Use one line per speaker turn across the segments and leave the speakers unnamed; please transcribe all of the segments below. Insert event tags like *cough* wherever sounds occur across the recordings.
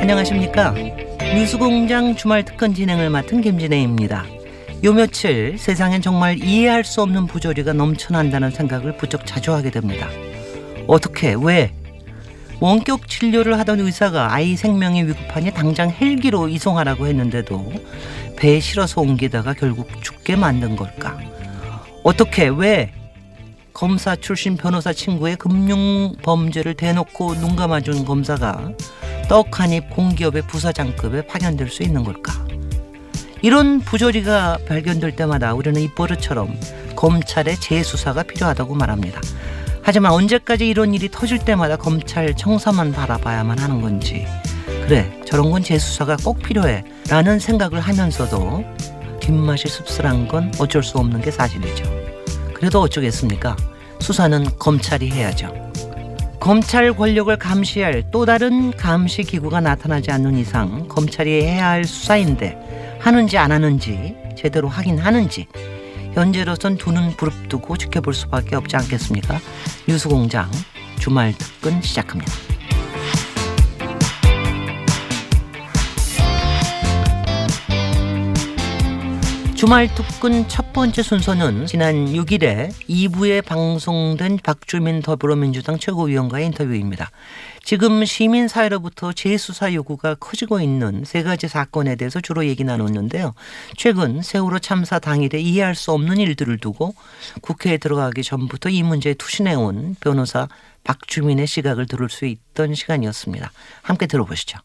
안녕하십니까. 뉴스공장 주말 특근 진행을 맡은 김진혜입니다. 요 며칠 세상엔 정말 이해할 수 없는 부조리가 넘쳐난다는 생각을 부쩍 자주 하게 됩니다. 어떻게, 왜? 원격 진료를 하던 의사가 아이 생명이 위급하니 당장 헬기로 이송하라고 했는데도 배에 실어서 옮기다가 결국 죽게 만든 걸까? 어떻게, 왜? 검사 출신 변호사 친구의 금융 범죄를 대놓고 눈 감아준 검사가 떡한입 공기업의 부사장급에 파견될 수 있는 걸까? 이런 부조리가 발견될 때마다 우리는 입버릇처럼 검찰의 재수사가 필요하다고 말합니다. 하지만 언제까지 이런 일이 터질 때마다 검찰 청사만 바라봐야만 하는 건지 그래 저런 건 재수사가 꼭 필요해 라는 생각을 하면서도 뒷맛이 씁쓸한 건 어쩔 수 없는 게 사실이죠. 그래도 어쩌겠습니까? 수사는 검찰이 해야죠. 검찰 권력을 감시할 또 다른 감시 기구가 나타나지 않는 이상 검찰이 해야 할 수사인데 하는지 안 하는지 제대로 하긴 하는지 현재로선 두 눈 부릅뜨고 지켜볼 수밖에 없지 않겠습니까? 뉴스공장 주말 특근 시작합니다. 주말 특근 첫 번째 순서는 지난 6일에 2부에 방송된 박주민 더불어민주당 최고위원과의 인터뷰입니다. 지금 시민사회로부터 재수사 요구가 커지고 있는 세 가지 사건에 대해서 주로 얘기 나눴는데요. 최근 세월호 참사 당일에 이해할 수 없는 일들을 두고 국회에 들어가기 전부터 이 문제에 투신해온 변호사 박주민의 시각을 들을 수 있던 시간이었습니다. 함께 들어보시죠.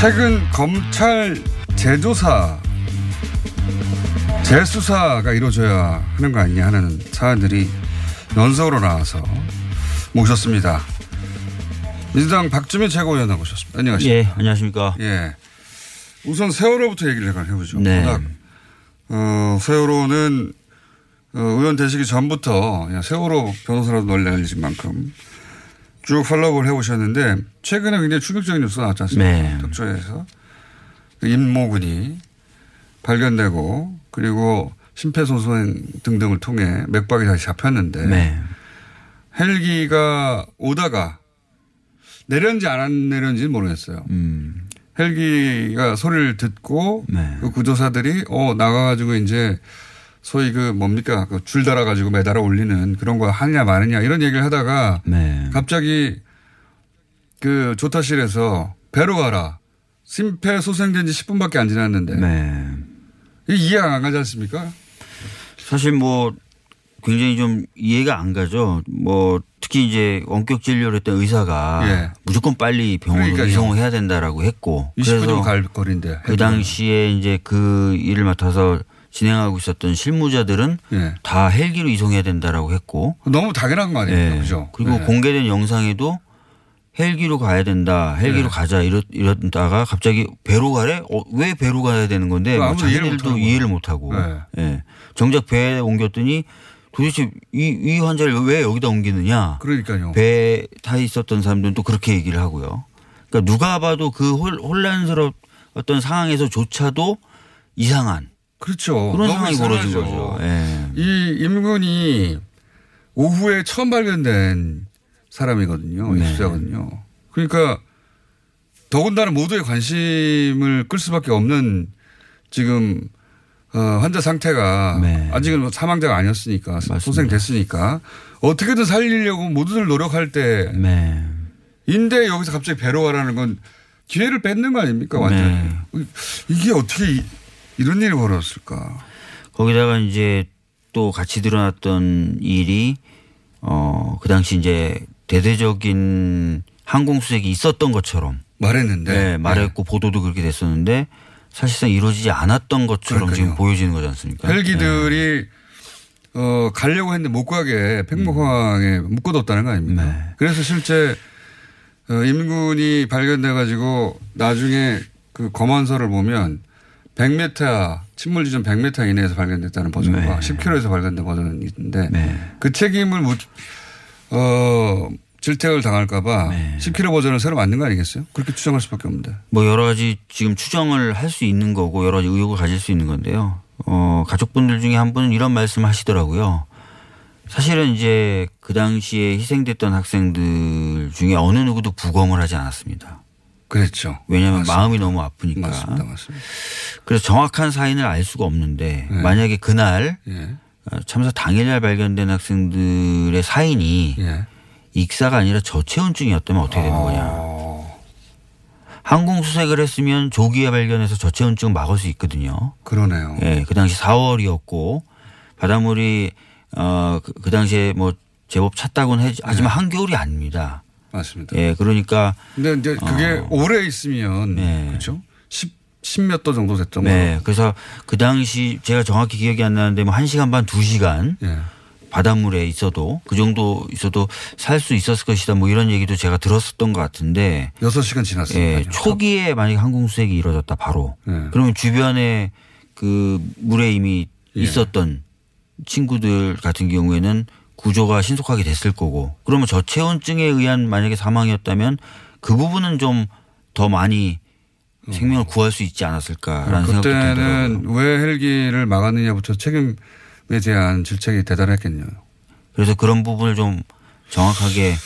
최근 검찰 재조사, 재수사가 이루어져야 하는 거 아니냐 하는 사안들이 연속으로 나와서 모셨습니다. 민주당 박주민 최고위원 나오셨습니다. 안녕하십니까.
예, 안녕하십니까.
예. 우선 세월호부터 얘기를 해보죠.
네.
워낙, 어, 세월호는 어, 의원 되시기 전부터 세월호 변호사라도 놀라실 만큼 쭉 팔로우를 해오셨는데 최근에 굉장히 충격적인 뉴스가 나왔지 않습니까?
네.
특조에서 그 임모근이 발견되고 그리고 심폐소생 등등을 통해 맥박이 다시 잡혔는데
네.
헬기가 오다가 내렸는지 안 내렸는지는 모르겠어요.
음,
헬기가 소리를 듣고
네.
그 구조사들이 어 나가가지고 이제 소위 그 뭡니까 그 줄 달아가지고 매달아 올리는 그런 거 하느냐 마느냐 이런 얘기를 하다가
네.
갑자기 그 조타실에서 배로 가라 심폐소생된 지 10분밖에 안 지났는데
네.
이해가 안 가지 않습니까?
사실 뭐 굉장히 좀 이해가 안 가죠. 뭐 특히 이제 원격 진료를 했던 의사가
예.
무조건 빨리 병원으로. 이송을 해야 된다라고 했고
20분이면
그래서
갈 거리인데
그 당시에 이제 그 일을 맡아서 진행하고 있었던 실무자들은
예.
다 헬기로 이송해야 된다라고 했고
너무 당연한 거 아니에요,
예.
그죠?
그리고
네.
공개된 영상에도 헬기로 가야 된다. 헬기로
네.
가자. 이러, 이러다가 갑자기 배로 가래? 어, 왜 배로 가야 되는 건데 그뭐 자기들도. 이해를 못 하고.
네.
예. 정작 배에 옮겼더니 도대체 이, 이 환자를 왜 여기다 옮기느냐.
그러니까요.
배에 타 있었던 사람들은 또 그렇게 얘기를 하고요. 그러니까 누가 봐도 그 혼- 혼란스러웠던 상황에서조차도 이상한
그렇죠.
그런
너무
상황이 벌어진. 거죠. 예.
이 임근이 오후에 처음 발견된 사람이거든요.
네.
입수자거든요. 그러니까 더군다나 모두의 관심을 끌 수밖에 없는 지금 어, 환자 상태가
네.
아직은 뭐 사망자가 아니었으니까
맞습니다.
소생됐으니까 어떻게든 살리려고 모두들 노력할 때
네.
인데 여기서 갑자기 배로 가라는 건 기회를 뺏는 거 아닙니까 완전히
네.
이게 어떻게 이- 이런 일이 벌어졌을까
거기다가 이제 또 같이 드러났던 일이 어, 그 당시 이제 대대적인 항공 수색이 있었던 것처럼
말했는데
네, 말했고 보도도 그렇게 됐었는데 사실상 이루어지지 않았던 것처럼 지금
그러니까요.
보여지는 거지 않습니까?
헬기들이 어 가려고 했는데 못 가게 팽목항에 묶어뒀다는 거 아닙니까?
네.
그래서 실제 어, 임군이 발견돼 가지고 나중에 그 검안서를 보면 100m 침몰 지점 100m 이내에서 발견됐다는 버전과
네.
10km에서 발견된 버전이 있는데
네.
그 책임을 묻, 어, 질택을 당할까봐
네.
10km 버전을 새로 만든 거 아니겠어요? 그렇게 추정할 수밖에 없는데.
뭐 여러 가지 지금 추정을 할 수 있는 거고 여러 가지 의혹을 가질 수 있는 건데요. 어, 가족분들 중에 한 분은 이런 말씀 하시더라고요. 사실은 이제 그 당시에 희생됐던 학생들 중에 어느 누구도 부검을 하지 않았습니다.
그랬죠.
왜냐하면
맞습니다.
마음이 너무 아프니까.
맞습니다. 맞습니다.
그래서 정확한 사인을 알 수가 없는데
네.
만약에 그날
예.
어, 참사 당일날 발견된 학생들의 사인이
예.
익사가 아니라 저체온증이었다면 어떻게 되는 거냐.
어,
항공 수색을 했으면 조기에 발견해서 저체온증 막을 수 있거든요.
그러네요.
예, 그 당시 4월이었고 바닷물이 어, 그, 그 당시에 뭐 제법 찼다고는 하지- 하지만 한겨울이 아닙니다.
맞습니다.
예, 그러니까
근데 이제 그게
어.
오래 있으면
네.
그렇죠. 10, 10몇 도 정도 됐던
네, 그래서 그 당시 제가 정확히 기억이 안 나는데 뭐 1시간 반, 2시간
거. 예.
바닷물에 있어도 그 정도 있어도 살 수 있었을 것이다 뭐 이런 얘기도 제가 들었었던 것 같은데
6시간 지났으니까요.
예, 초기에 만약 항공수색이 이루어졌다 바로
네.
그러면 주변에 그 물에 이미
예.
있었던 친구들 같은 경우에는 구조가 신속하게 됐을 거고 그러면 저체온증에 의한 만약에 사망이었다면 그 부분은 좀 더 많이 생명을 구할 수 있지 않았을까라는 생각도 들더라고요.
그때는 왜 헬기를 막았느냐부터 책임에 대한 질책이 대단했겠네요.
그래서 그런 부분을 좀 정확하게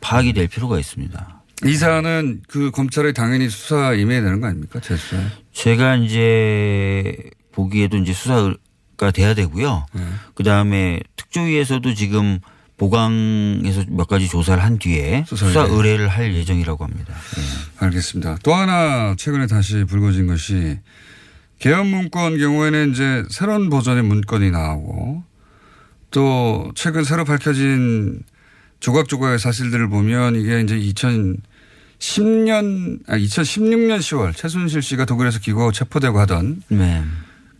파악이 될 필요가 있습니다.
이 사안은 그 검찰이 당연히 수사 임해야 되는 거 아닙니까? 재수사에.
제가 이제 보기에도 이제 수사 가 돼야 되고요.
네.
그 다음에 특조위에서도 지금 보강해서 몇 가지 조사를 한 뒤에
수사
수사
의뢰.
의뢰를 할 예정이라고 합니다. 예.
알겠습니다. 또 하나 최근에 다시 불거진 것이 개헌 문건 경우에는 이제 새로운 버전의 문건이 나오고 또 최근 새로 밝혀진 조각조각의 사실들을 보면 이게 이제 2010년, 아 2016년 10월 최순실 씨가 독일에서 귀국하고 체포되고 하던
네.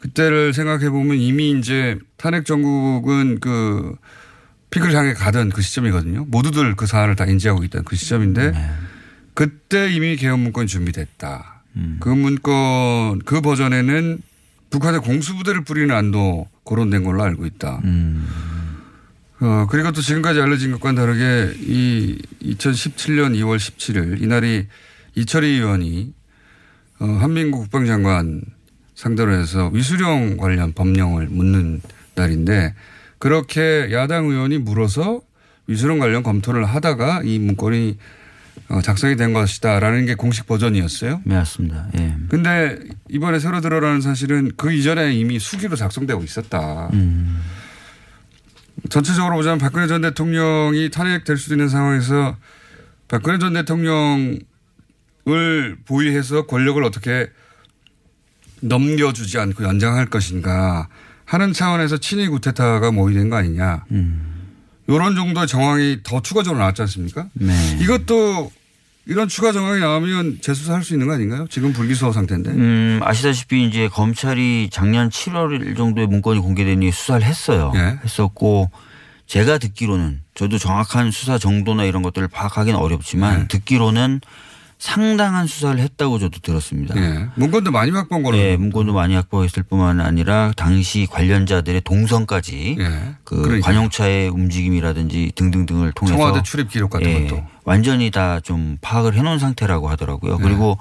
그때를 생각해 보면 이미 이제 탄핵 정국은 그 피크를 향해 가던 그 시점이거든요. 모두들 그 사안을 다 인지하고 있던 그 시점인데 그때 이미 개헌 문건이 준비됐다. 그 문건 그 버전에는 북한의 공수부대를 뿌리는 안도 거론된 걸로 알고 있다.
음.
어, 그리고 또 지금까지 알려진 것과는 다르게 이 2017년 2월 17일 이날이 이철희 의원이 어, 한민국 국방장관 상대로 해서 위수령 관련 법령을 묻는 날인데 그렇게 야당 의원이 물어서 위수령 관련 검토를 하다가 이 문건이 어, 작성이 된 것이다라는 게 공식 버전이었어요.
네, 맞습니다. 예.
근데 이번에 새로 드러나는 사실은 그 이전에 이미 수기로 작성되고 있었다.
음.
전체적으로 보자면 박근혜 전 대통령이 탄핵될 수도 있는 상황에서 박근혜 전 대통령을 보위해서 권력을 어떻게 넘겨주지 않고 연장할 것인가 하는 차원에서 친위 구테타가 모의된 거 아니냐. 이런 정도의 정황이 더 추가적으로 나왔지 않습니까?
네.
이것도 이런 추가 정황이 나오면 재수사할 수 있는 거 아닌가요? 지금 불기소 상태인데.
음, 아시다시피 이제 검찰이 작년 7월 정도에 문건이 공개되니 수사를 했어요.
예.
했었고 제가 듣기로는 저도 정확한 수사 정도나 이런 것들을 파악하기는 어렵지만
네.
듣기로는 상당한 수사를 했다고 저도 들었습니다.
예. 문건도 많이 확보한 걸로.
네, 문건도 많이 확보했을 뿐만 아니라 당시 관련자들의 동선까지
예.
그
그러니까요.
관용차의 움직임이라든지 등등등을 통해서
청와대 출입 기록 같은
예,
것도.
완전히 다 좀 파악을 해놓은 상태라고 하더라고요. 그리고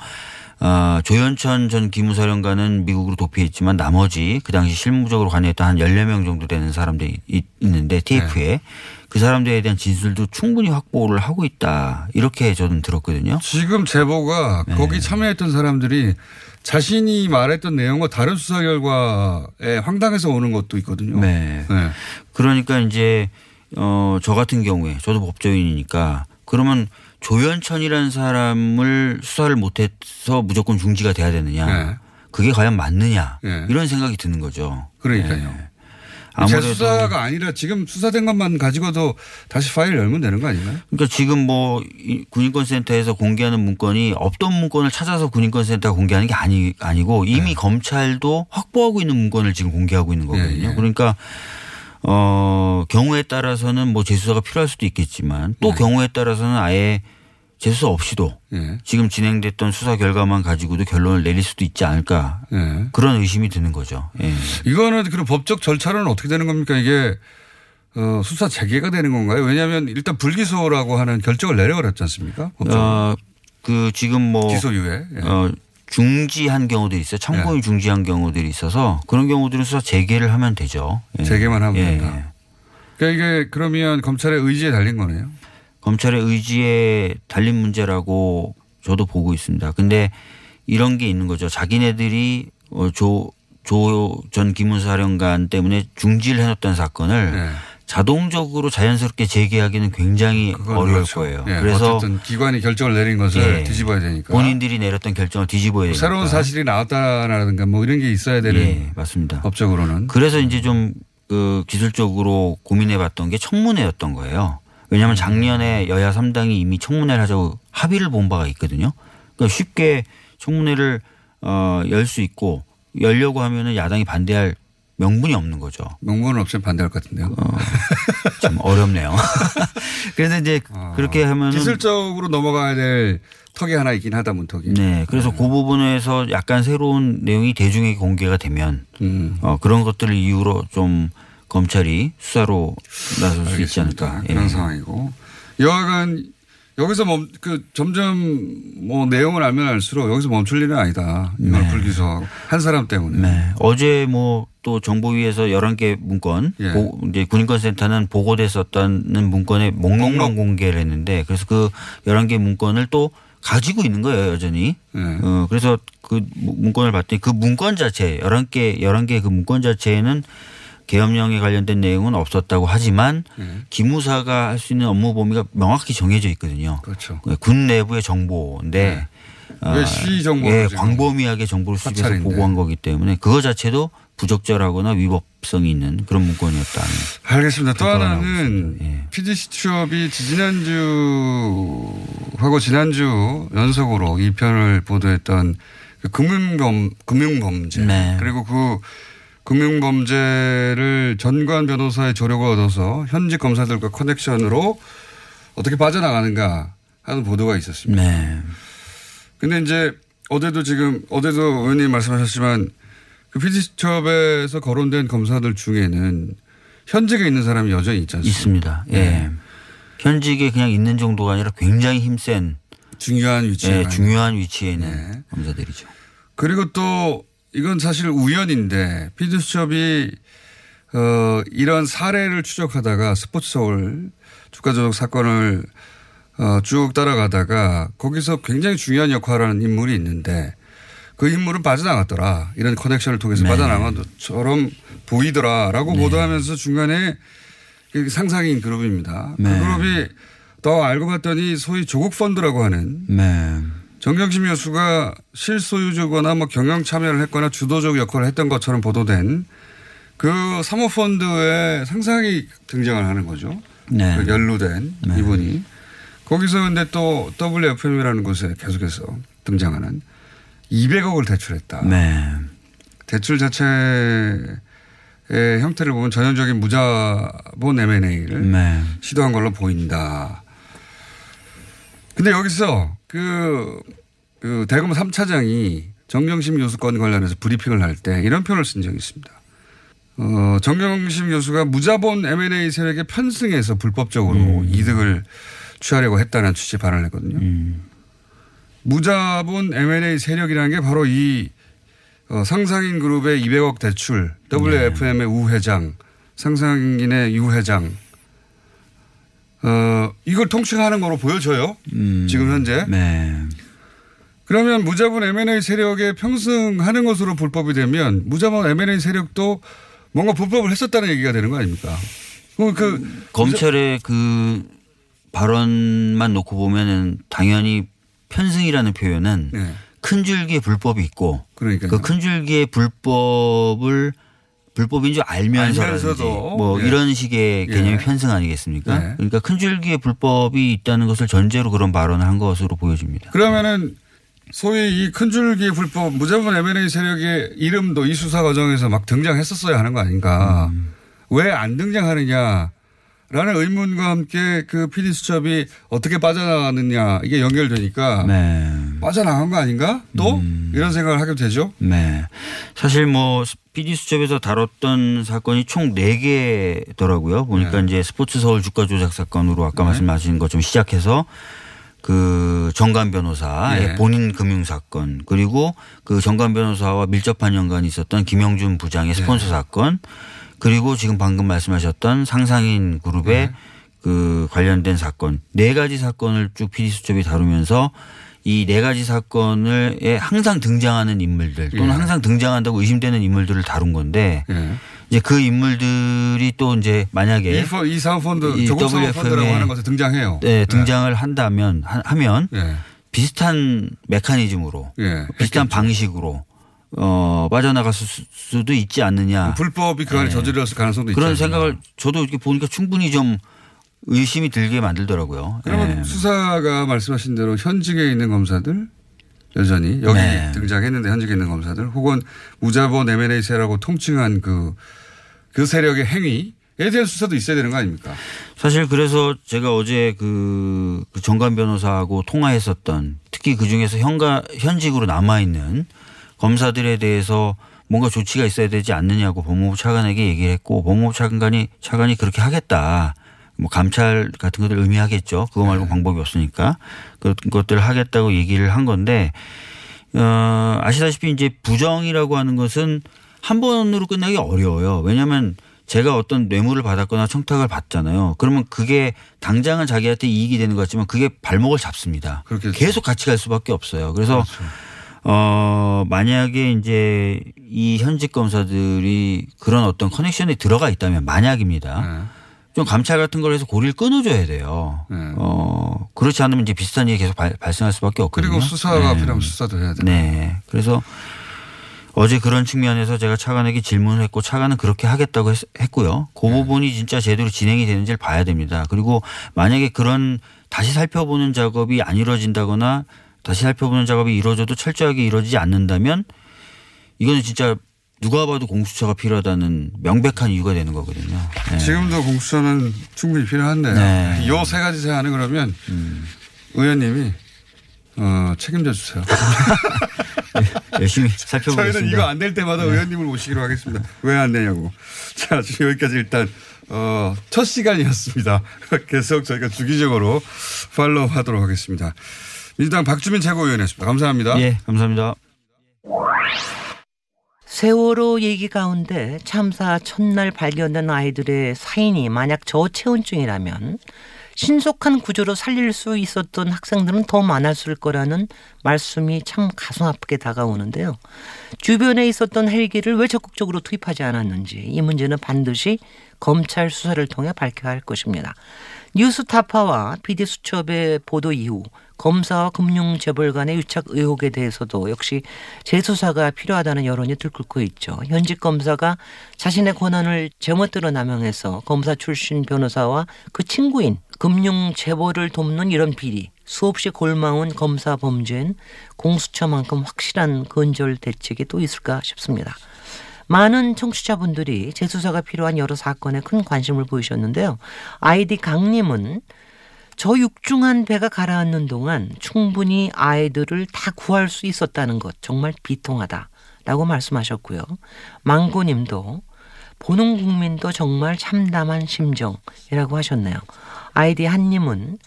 어, 조현천 전 기무사령관은 미국으로 도피했지만 나머지 그 당시 실무적으로 관여했던 한 14명 정도 되는 사람들이 있- 있는데 TF에 그 사람들에 대한 진술도 충분히 확보를 하고 있다. 이렇게 저는 들었거든요.
지금 제보가
네.
거기 참여했던 사람들이 자신이 말했던 내용과 다른 수사 결과에 황당해서 오는 것도 있거든요.
네.
네.
그러니까 이제 어, 저 같은 경우에 저도 법조인이니까 그러면 조현천이라는 사람을 수사를 못해서 무조건 중지가 돼야 되느냐.
네.
그게 과연 맞느냐.
네.
이런 생각이 드는 거죠.
그러니까요.
네. 아무래도
재수사가 아니라 지금 수사된 것만 가지고도 다시 파일 열면 되는 거 아닌가요?
그러니까 지금 뭐이 군인권센터에서 공개하는 문건이 없던 문건을 찾아서 군인권센터가 공개하는 게 아니 아니고 이미 검찰도 확보하고 있는 문건을 지금 공개하고 있는 거거든요.
네.
그러니까 어 경우에 따라서는 뭐 재수사가 필요할 수도 있겠지만 또
네.
경우에 따라서는 아예 재수사 없이도
예.
지금 진행됐던 수사 결과만 가지고도 결론을 내릴 수도 있지 않을까
예.
그런 의심이 드는 거죠. 예.
이거는 그럼 법적 절차는 어떻게 되는 겁니까? 이게 어, 수사 재개가 되는 건가요? 왜냐하면 일단 불기소라고 하는 결정을 내려버렸지 않습니까?
어, 그 지금 뭐
기소유예. 예.
어, 중지한 경우들이 있어요. 참고인 중지한 경우들이 있어서 그런 경우들은 수사 재개를 하면 되죠. 예.
재개만 하면
예.
된다. 그러니까 이게 그러면 검찰의 의지에 달린 거네요.
검찰의 의지에 달린 문제라고 저도 보고 있습니다. 근데 이런 게 있는 거죠. 자기네들이 어, 조, 조 전 기무사령관 때문에 중지를 해놓던 사건을
예.
자동적으로 자연스럽게 재개하기는 굉장히
그건
어려울
그렇죠.
거예요.
예.
그래서
어쨌든 기관이 결정을 내린 것을
예.
뒤집어야 되니까.
본인들이 내렸던 결정을 뒤집어야 되니까.
새로운 사실이 나왔다라든가 뭐 이런 게 있어야 되는
예, 맞습니다.
법적으로는.
그래서 이제 좀 그 기술적으로 고민해 봤던 게 청문회였던 거예요. 왜냐하면 작년에 여야 3당이 이미 청문회를 하자고 합의를 본 바가 있거든요. 그러니까 쉽게 청문회를 어, 열 수 있고 열려고 하면은 야당이 반대할 명분이 없는 거죠.
명분은 없으면 반대할 것 같은데요.
어, 참 어렵네요. *laughs* 그래서 이제 그렇게 하면은
아, 기술적으로 넘어가야 될 턱이 하나 있긴 하다 문턱이.
네. 그래서 그 부분에서 약간 새로운 내용이 대중에게 공개가 되면
음.
어, 그런 것들을 이유로 좀 검찰이 수사로 나설 수 있지. 않을까.
그런
예.
상황이고 여하간 여기서 멈, 그 점점 뭐 내용을 알면 알수록 여기서 멈출 일은 아니다. 이걸
네.
불기소하고 한 사람 때문에.
네. 어제 뭐 또 정보위에서 11개 문건,
예.
보- 이제 군인권센터는 보고됐었다는 문건의 목록만
목록.
공개를 했는데 그래서 그 11개 문건을 또 가지고 있는 거예요, 여전히.
네.
어, 그래서 그 문건을 봤더니 그 문건 자체, 11개, 11개 그 문건 자체에는 계엄령에 관련된 내용은 없었다고 하지만
네.
기무사가 할 수 있는 업무 범위가 명확히 정해져 있거든요.
그렇죠.
군 내부의 정보인데 아,
왜 시위 정보를
예, 광범위하게 정보를 수집해서
사찰인데.
보고한 거기 때문에 그거 자체도 부적절하거나 위법성이 있는 그런 문건이었다.
알겠습니다. 또 하나는.
예.
PDC 취업이 지난주하고 지난주 연속으로 이 편을 보도했던 그 금융범, 금융범죄.
네.
그리고 그 금융범죄를 전관 변호사의 조력을 얻어서 현직 검사들과 커넥션으로 어떻게 빠져나가는가 하는 보도가 있었습니다.
네.
근데 이제 어제도 지금 어제도 의원님 말씀하셨지만 그 PD수첩에서 거론된 검사들 중에는 현직에 있는 사람이 여전히 있지 않습니까?
있습니다. 예.
네.
현직에 그냥 있는 정도가 아니라 굉장히 힘센
중요한 위치에
예,
가
중요한 위치에 있는
네.
검사들이죠.
그리고 또 이건 사실 우연인데 PD수첩이 어, 이런 사례를 추적하다가 스포츠 서울 주가 조작 사건을 어, 쭉 따라가다가 거기서 굉장히 중요한 역할을 하는 인물이 있는데 그 인물은 빠져나갔더라. 이런 커넥션을 통해서
네.
빠져나간 것처럼 보이더라라고 보도하면서 중간에 그 상상인 그룹입니다.
네.
그 그룹이 더 알고 봤더니 소위 조국 펀드라고 하는
네.
정경심 여수가 실소유주거나 뭐 경영 참여를 했거나 주도적 역할을 했던 것처럼 보도된 그 사모펀드에 상상이 등장을 하는 거죠.
네.
그 연루된
네.
이분이. 거기서 근데 또 WFM이라는 곳에 계속해서 등장하는 200억을 대출했다.
네.
대출 자체의 형태를 보면 전형적인 무자본 M&A를
네.
시도한 걸로 보인다. 근데 여기서 그, 그 대검 3차장이 정경심 교수 건 관련해서 브리핑을 할 때 이런 표현을 쓴 적이 있습니다. 어, 정경심 교수가 무자본 M&A 세력에 편승해서 불법적으로 이득을 취하려고 했다는 취지 발언을 했거든요.
음.
무자본 M&A 세력이라는 게 바로 이 어, 상상인 그룹의 200억 대출, WFM의 우 회장, 상상인의 유 회장, 어, 이걸 통칭하는 거로 보여져요.
음.
지금 현재.
네.
그러면 무자본 M&A 세력에 평승하는 것으로 불법이 되면 무자본 M&A 세력도 뭔가 불법을 했었다는 얘기가 되는 거 아닙니까? 그, 그
검찰의 그 발언만 놓고 보면은 당연히 편승이라는 표현은
네.
큰 줄기에 불법이 있고
그러니까요.
그큰 줄기의 불법을 불법인 줄 알면서라든지
알면서도,
뭐
예.
이런 식의 개념이
예.
편승 아니겠습니까?
네.
그러니까 큰 줄기에 불법이 있다는 것을 전제로 그런 발언을 한 것으로 보여집니다.
그러면은 소위 이 큰 줄기 불법 무자본 M&A 세력의 이름도 이 수사 과정에서 막 등장했었어야 하는 거 아닌가. 왜안 등장하느냐 라는 의문과 함께 그 PD 수첩이 어떻게 빠져나가느냐 이게 연결되니까
네.
빠져나간 거 아닌가? 또
음.
이런 생각을 하게 되죠.
네. 사실 뭐 PD 수첩에서 다뤘던 사건이 총 4개더라고요. 보니까
네.
이제 스포츠 서울 주가 조작 사건으로 아까 말씀하신 것좀 시작해서 그 정관 변호사의
네.
본인 금융 사건 그리고 그 정관 변호사와 밀접한 연관이 있었던 김영준 부장의 스폰서 사건 그리고 지금 방금 말씀하셨던 상상인 그룹의 그 관련된 사건 네 가지 사건을 쭉 PD 수첩이 다루면서 이 네 가지 사건을 에 항상 등장하는 인물들 또는
예.
항상 등장한다고 의심되는 인물들을 다룬 건데
예.
이제 그 인물들이 또 이제 만약에
이, 사모펀드
이
조국
에
사모펀드라고 하는 것에 등장해요.
네, 등장을 한다면 하- 하면
예.
비슷한 메커니즘으로
예.
비슷한 방식으로 어 빠져나갈 수- 수도 있지 않느냐
불법이 그 안에 저질렀을 가능성도 있죠.
네. 그런 생각을 저도 이렇게 보니까 충분히 좀 의심이 들게 만들더라고요.
그러면
예.
수사가 말씀하신 대로 현직에 있는 검사들 여전히 여기
네.
등장했는데 현직에 있는 검사들 혹은 무자본 M&A세라고 통칭한 그, 그 세력의 행위에 대한 수사도 있어야 되는 거 아닙니까?
사실 그래서 제가 어제 그, 그 정관 변호사하고 통화했었던 특히 그 중에서 현가, 현직으로 남아있는 검사들에 대해서 뭔가 조치가 있어야 되지 않느냐고 법무부 차관에게 얘기를 했고 법무부 차관이 차관이 그렇게 하겠다. 뭐 감찰 같은 것들 의미하겠죠. 그거 말고 방법이 없으니까 그런 것들을 하겠다고 얘기를 한 건데 어, 아시다시피 이제 부정이라고 하는 것은 한 번으로 끝나기 어려워요. 왜냐하면 제가 어떤 뇌물을 받았거나 청탁을 받잖아요. 그러면 그게 당장은 자기한테 이익이 되는 것 같지만 그게 발목을 잡습니다.
그렇겠죠.
계속 같이 갈 수밖에 없어요. 그래서 어 만약에 이제 이 현직 검사들이 그런 어떤 커넥션이 들어가 있다면 만약입니다.
네.
좀 감찰 같은 걸 해서 고리를 끊어줘야 돼요.
네.
어 그렇지 않으면 이제 비슷한 일이 계속 발, 발생할 수밖에 없거든요.
그리고 수사가
네.
필요하면 수사도 해야 되고.
네. 그래서 어제 그런 측면에서 제가 차관에게 질문을 했고 차관은 그렇게 하겠다고 했, 했고요. 그 부분이 진짜 제대로 진행이 되는지를 봐야 됩니다. 그리고 만약에 그런 다시 살펴보는 작업이 안 이루어진다거나 다시 살펴보는 작업이 이루어져도 철저하게 이루어지지 않는다면 이거는 진짜 누가 봐도 공수처가 필요하다는 명백한 이유가 되는 거거든요. 네.
지금도 공수처는 충분히 필요한데
네. 음.
이세 가지 사안은 그러면 의원님이 어, 책임져 주세요. *laughs*
열심히 살펴보겠습니다.
저희는 이거 안 될 때마다 의원님을 모시기로 하겠습니다. 왜 안 되냐고. 자, 지금 여기까지 일단 어, 첫 시간이었습니다. *laughs* 계속 저희가 주기적으로 팔로우 하도록 하겠습니다. 민주당 박주민 최고위원이었습니다. 감사합니다.
예, 감사합니다.
세월호 얘기 가운데 참사 첫날 발견된 아이들의 사인이 만약 저체온증이라면 신속한 구조로 살릴 수 있었던 학생들은 더 많았을 거라는 말씀이 참 가슴 아프게 다가오는데요. 주변에 있었던 헬기를 왜 적극적으로 투입하지 않았는지 이 문제는 반드시 검찰 수사를 통해 밝혀야 할 것입니다. 뉴스타파와 PD수첩의 보도 이후 검사와 금융재벌 간의 유착 의혹에 대해서도 역시 재수사가 필요하다는 여론이 들끓고 있죠. 현직 검사가 자신의 권한을 제멋대로 남용해서 검사 출신 변호사와 그 친구인 금융재벌을 돕는 이런 비리 수없이 골마온 검사 범죄엔 공수처만큼 확실한 근절 대책이 또 있을까 싶습니다. 많은 청취자분들이 재수사가 필요한 여러 사건에 큰 관심을 보이셨는데요. 아이디 강님은 저 육중한 배가 가라앉는 동안 충분히 아이들을 다 구할 수 있었다는 것 정말 비통하다 라고 말씀하셨고요. 망고님도 보는 국민도 정말 참담한 심정이라고 하셨네요. 아이디 한님은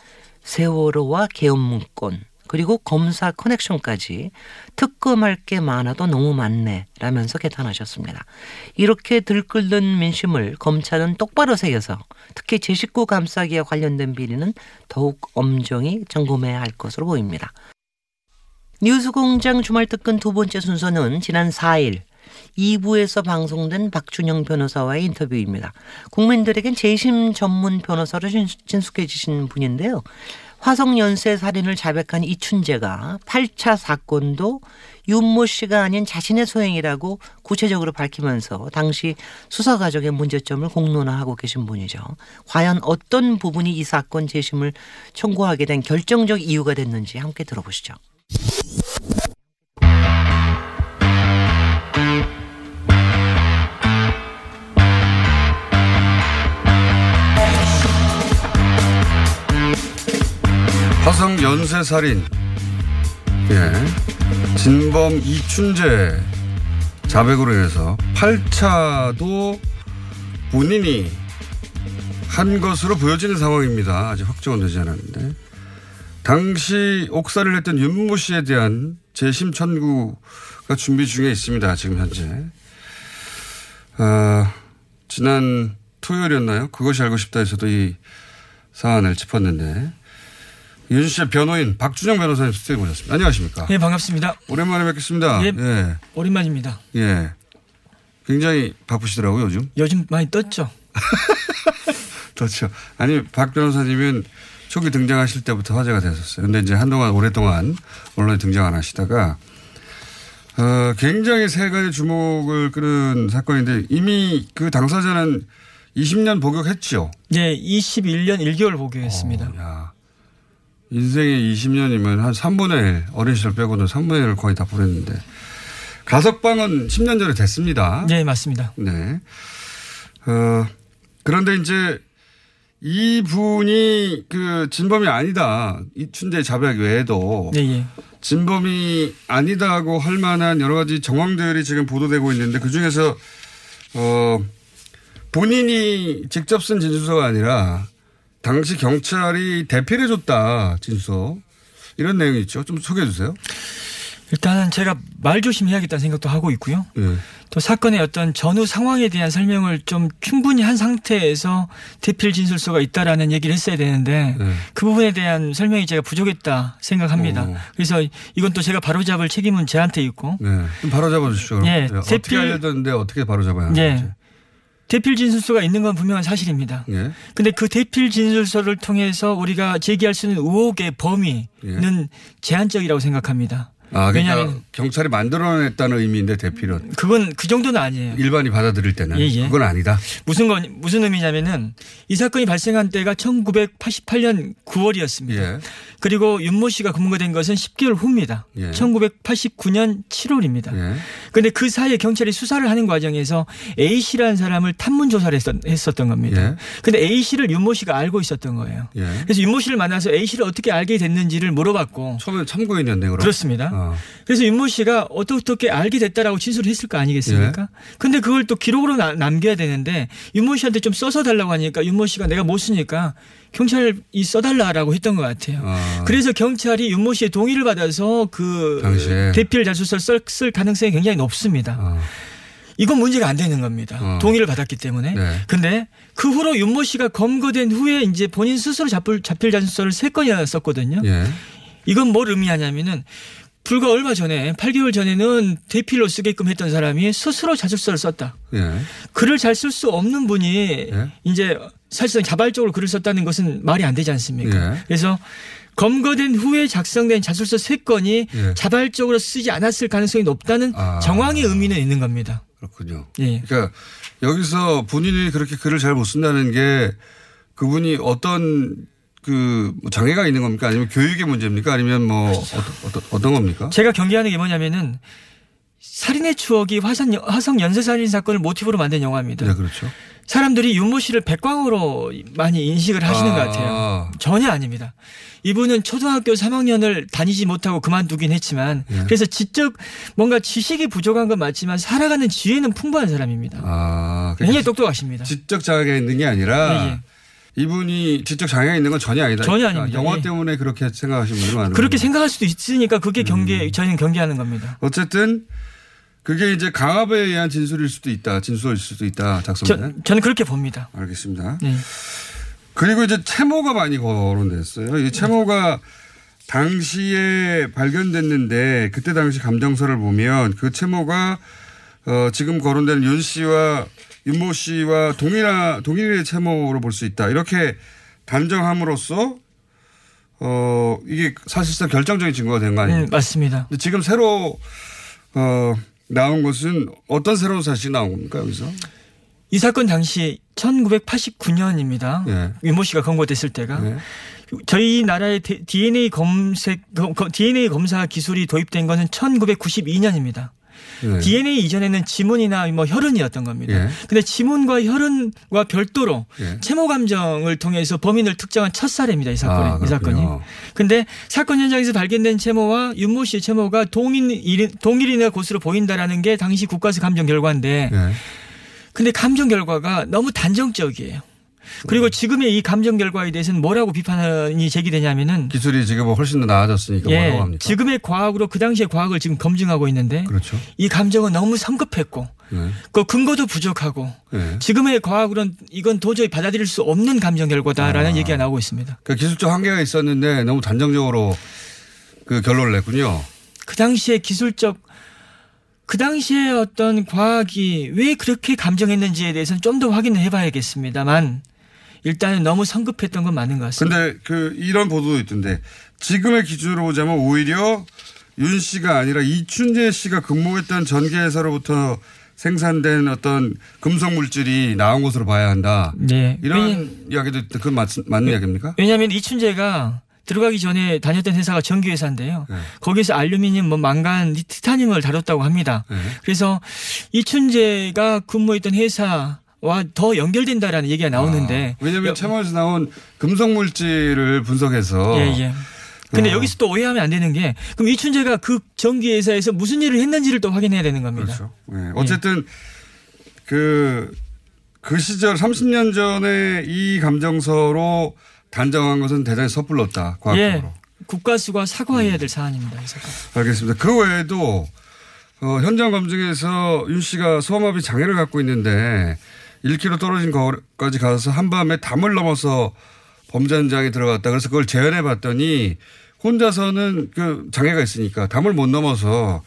세월호와 계엄 문건 그리고 검사 커넥션까지 특검할 게 많아도 너무 많네 라면서 개탄하셨습니다. 이렇게 들끓는 민심을 검찰은 똑바로 새겨서 특히 제 식구 감싸기와 관련된 비리는 더욱 엄정히 점검해야 할 것으로 보입니다. 뉴스공장 주말 특근 두 번째 순서는 지난 4일 2부에서 방송된 박준영 변호사와의 인터뷰입니다. 국민들에겐 재심 전문 변호사로 친숙해지신 분인데요. 화성 연쇄 살인을 자백한 이춘재가 8차 사건도 윤모 씨가 아닌 자신의 소행이라고 구체적으로 밝히면서 당시 수사 과정의 문제점을 공론화하고 계신 분이죠. 과연 어떤 부분이 이 사건 재심을 청구하게 된 결정적 이유가 됐는지 함께 들어보시죠.
화성 연쇄 살인, 예, 진범 이춘재 자백으로 인해서 8차도 본인이 한 것으로 보여지는 상황입니다. 아직 확정은 되지 않았는데. 당시 옥살을 했던 윤모 씨에 대한 재심 청구가 준비 중에 있습니다. 지금 현재. 어, 지난 토요일이었나요? 그것이 알고 싶다에서도 이 사안을 짚었는데 윤 씨의 변호인 박준영 변호사님 스튜디오에 모셨습니다. 안녕하십니까?
네, 반갑습니다.
오랜만에 뵙겠습니다.
예.
예.
오랜만입니다.
예. 굉장히 바쁘시더라고요, 요즘.
요즘 많이 떴죠? *laughs*
그렇죠. 아니, 박 변호사님은 초기 등장하실 때부터 화제가 됐었어요. 근데 이제 한동안, 오랫동안 언론에 등장 안 하시다가, 어, 굉장히 세간의 주목을 끄는 사건인데 이미 그 당사자는 20년 복역했죠.
네, 21년 1개월 복역했습니다.
어, 야. 인생의 20년이면 한 3분의 1, 어린 시절 빼고는 3분의 1을 거의 다 보냈는데. 가석방은 10년 전에 됐습니다.
네, 맞습니다.
네. 어, 그런데 이제 이 분이 그 진범이 아니다. 이춘재 자백 외에도
네, 예.
진범이 아니다고 할 만한 여러 가지 정황들이 지금 보도되고 있는데 그 중에서 어, 본인이 직접 쓴 진술서가 아니라 당시 경찰이 대필해줬다 진술서 이런 내용이 있죠. 좀 소개해 주세요.
일단은 제가 말 조심해야겠다는 생각도 하고 있고요.
예.
또 사건의 어떤 전후 상황에 대한 설명을 좀 충분히 한 상태에서 대필 진술서가 있다라는 얘기를 했어야 되는데
네.
그 부분에 대한 설명이 제가 부족했다 생각합니다.
어.
그래서 이건 또 제가 바로잡을 책임은 저한테 있고
네. 좀 바로 잡아 주시죠.
예,
어떻게
대필-
알려졌는데 어떻게 바로 잡아야 하는지.
예. 대필 진술서가 있는 건 분명한 사실입니다.
예.
근데 그 대필 진술서를 통해서 우리가 제기할 수 있는 의혹의 범위는 제한적이라고 생각합니다.
아, 그러니까 경찰이 만들어냈다는 의미인데 대필은
그건 그 정도는 아니에요.
일반이 받아들일 때는
예, 예.
그건 아니다.
무슨 건 무슨 의미냐면은 이 사건이 발생한 때가 1988년 9월이었습니다.
예.
그리고 윤모 씨가 근무가 된 것은 10개월 후입니다.
예.
1989년 7월입니다.
예.
근데 그 사이에 경찰이 수사를 하는 과정에서 A 씨라는 사람을 탐문 조사를 했었, 했었던 겁니다.
예.
근데 A 씨를 윤모 씨가 알고 있었던 거예요.
예.
그래서 윤모 씨를 만나서 A 씨를 어떻게 알게 됐는지를 물어봤고
처음에 참고인이었네 그럼.
그렇습니다.
어.
그래서 윤모 씨가 어떻게 알게 됐다라고 진술을 했을 거 아니겠습니까?
예.
근데 그걸 또 기록으로 나- 남겨야 되는데 윤모 씨한테 좀 써서 달라고 하니까 윤모 씨가 내가 못 쓰니까 경찰이 써달라라고 했던 것 같아요.
아.
그래서 경찰이 윤모 씨의 동의를 받아서 그
당시에.
대필 자술서를 쓸, 쓸 가능성이 굉장히 높습니다.
어.
이건 문제가 안 되는 겁니다.
어.
동의를 받았기 때문에.
네.
근데 그 후로 윤모 씨가 검거된 후에 이제 본인 스스로 자필, 자필 자술서를 세 건이나 썼거든요.
예.
이건 뭘 의미하냐면은 불과 얼마 전에 8개월 전에는 대필로 쓰게끔 했던 사람이 스스로 자술서를 썼다.
예.
글을 잘 쓸 수 없는 분이
예.
이제 사실상 자발적으로 글을 썼다는 것은 말이 안 되지 않습니까?
예.
그래서 검거된 후에 작성된 자술서 세 건이
예.
자발적으로 쓰지 않았을 가능성이 높다는
아.
정황의 의미는 있는 겁니다.
그렇군요.
예.
그러니까 여기서 본인이 그렇게 글을 잘 못 쓴다는 게 그분이 어떤 그뭐 장애가 있는 겁니까? 아니면 교육의 문제입니까? 아니면 뭐 어떤 어떤, 어떤 겁니까?
제가 경계하는 게 뭐냐면은 살인의 추억이 화성, 화성 연쇄살인 사건을 모티브로 만든 영화입니다.
네, 그렇죠.
사람들이 윤모 씨를 백광으로 많이 인식을 하시는
아.
것 같아요. 전혀 아닙니다. 이분은 초등학교 3학년을 다니지 못하고 그만두긴 했지만
예.
그래서 지적 뭔가 지식이 부족한 건 맞지만 살아가는 지혜는 풍부한 사람입니다.
아,
굉장히 똑똑하십니다.
지적 장애가 있는 게 아니라
예, 예.
이분이 지적 장애가 있는 건 전혀 아니다.
전혀
그러니까
아닙니다.
영화
예.
때문에 그렇게 생각하시는 분이 많은
그렇게. 생각할 수도 있으니까 그게
음.
경계 저희는 경계하는 겁니다.
어쨌든 그게 이제 강압에 의한 진술일 수도 있다. 진술일 수도 있다.
저,
작성된.
저는 그렇게 봅니다.
알겠습니다.
네.
그리고 이제 채모가 많이 거론됐어요. 이 채모가 당시에 발견됐는데 그때 당시 감정서를 보면 그 채모가 어 지금 거론되는 윤 씨와 윤모 씨와 동일한 동일의 채모로 볼 수 있다. 이렇게 단정함으로써 어 이게 사실상 결정적인 증거가 된 거 아닙니까?
음, 맞습니다.
지금 새로 어 나온 것은 어떤 새로운 사실이 나온 겁니까 여기서?
이 사건 당시 1989년입니다.
예.
윤모 씨가 검거됐을 때가
네.
저희 나라의 DNA 검색 DNA 검사 기술이 도입된 것은 1992년입니다.
네.
DNA 이전에는 지문이나 뭐 혈흔이었던 겁니다.
예.
근데 지문과 혈흔과 별도로
예.
채모 감정을 통해서 범인을 특정한 첫 사례입니다. 이 사건이.
아,
이 사건이. 근데 사건 현장에서 발견된 채모와 윤모 씨의 채모가 동일 동일인의 곳으로 보인다라는 게 당시 국가수 감정 결과인데
예.
근데 감정 결과가 너무 단정적이에요. 그리고 지금의 이 감정 결과에 대해서는 뭐라고 비판이 제기되냐면은
기술이 지금 뭐 훨씬 더 나아졌으니까 뭐라고
예,
합니까?
지금의 과학으로 그 당시의 과학을 지금 검증하고 있는데
그렇죠.
이 감정은 너무 성급했고
예.
그 근거도 부족하고
예.
지금의 과학으로는 이건 도저히 받아들일 수 없는 감정 결과다라는
아.
얘기가 나오고 있습니다.
그 기술적 한계가 있었는데 너무 단정적으로 그 결론을 냈군요.
그 당시에 기술적 그 당시에 어떤 과학이 왜 그렇게 감정했는지에 대해서는 좀 더 확인을 해봐야겠습니다만 일단은 너무 성급했던 건 맞는 것 같습니다.
근데 그 이런 보도도 있던데 지금의 기준으로 보자면 오히려 윤 씨가 아니라 이춘재 씨가 근무했던 전기회사로부터 생산된 어떤 금속 물질이 나온 것으로 봐야 한다.
네.
이런
왜냐-
이야기도. 그건 맞, 맞는 이야기입니까?
왜냐하면 이춘재가 들어가기 전에 다녔던 회사가 전기회사인데요.
네.
거기서 알루미늄, 뭐 망간, 티타늄을 다뤘다고 합니다.
네.
그래서 이춘재가 근무했던 회사 와더 연결된다라는 얘기가 나오는데.
아, 왜냐하면
여-
채무에서 나온 금속 물질을 분석해서
예, 예. 근데
어.
여기서 또 오해하면 안 되는 게 그럼 이춘재가 그 전기 회사에서 무슨 일을 했는지를 또 확인해야 되는 겁니다.
그렇죠. 예. 어쨌든 그, 그 시절 30년 전에 이 감정서로 단정한 것은 대단히 섣불렀다. 과학적으로.
예. 국가수가 사과해야 될 사안입니다. 이 사건.
알겠습니다. 그 외에도 어, 현장 검증에서 윤 씨가 소아마비 장애를 갖고 있는데 1km 떨어진 거까지 가서 한밤에 담을 넘어서 범죄 현장에 들어갔다. 그래서 그걸 재현해 봤더니 혼자서는 그 장애가 있으니까 담을 못 넘어서